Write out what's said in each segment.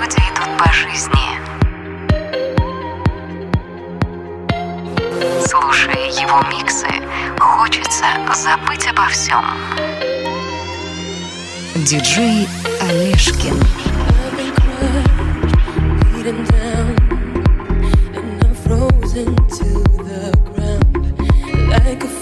люди идут по жизни. Слушая его миксы, хочется забыть обо всем. Диджей Олешкин. Like a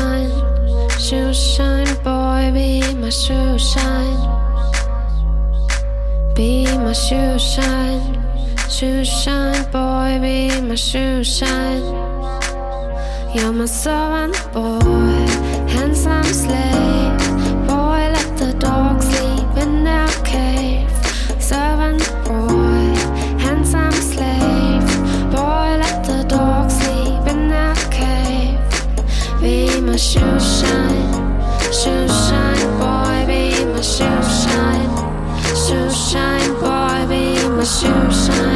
Shine, shoe shine, boy, be my shoe shine. Be my shoe shine, shoe shine, boy, be my shoe shine. You're my servant boy, handsome slave. Shoe shine, shoe shine, boy, be my shoe shine. Shoe shine, boy, be my shoe shine.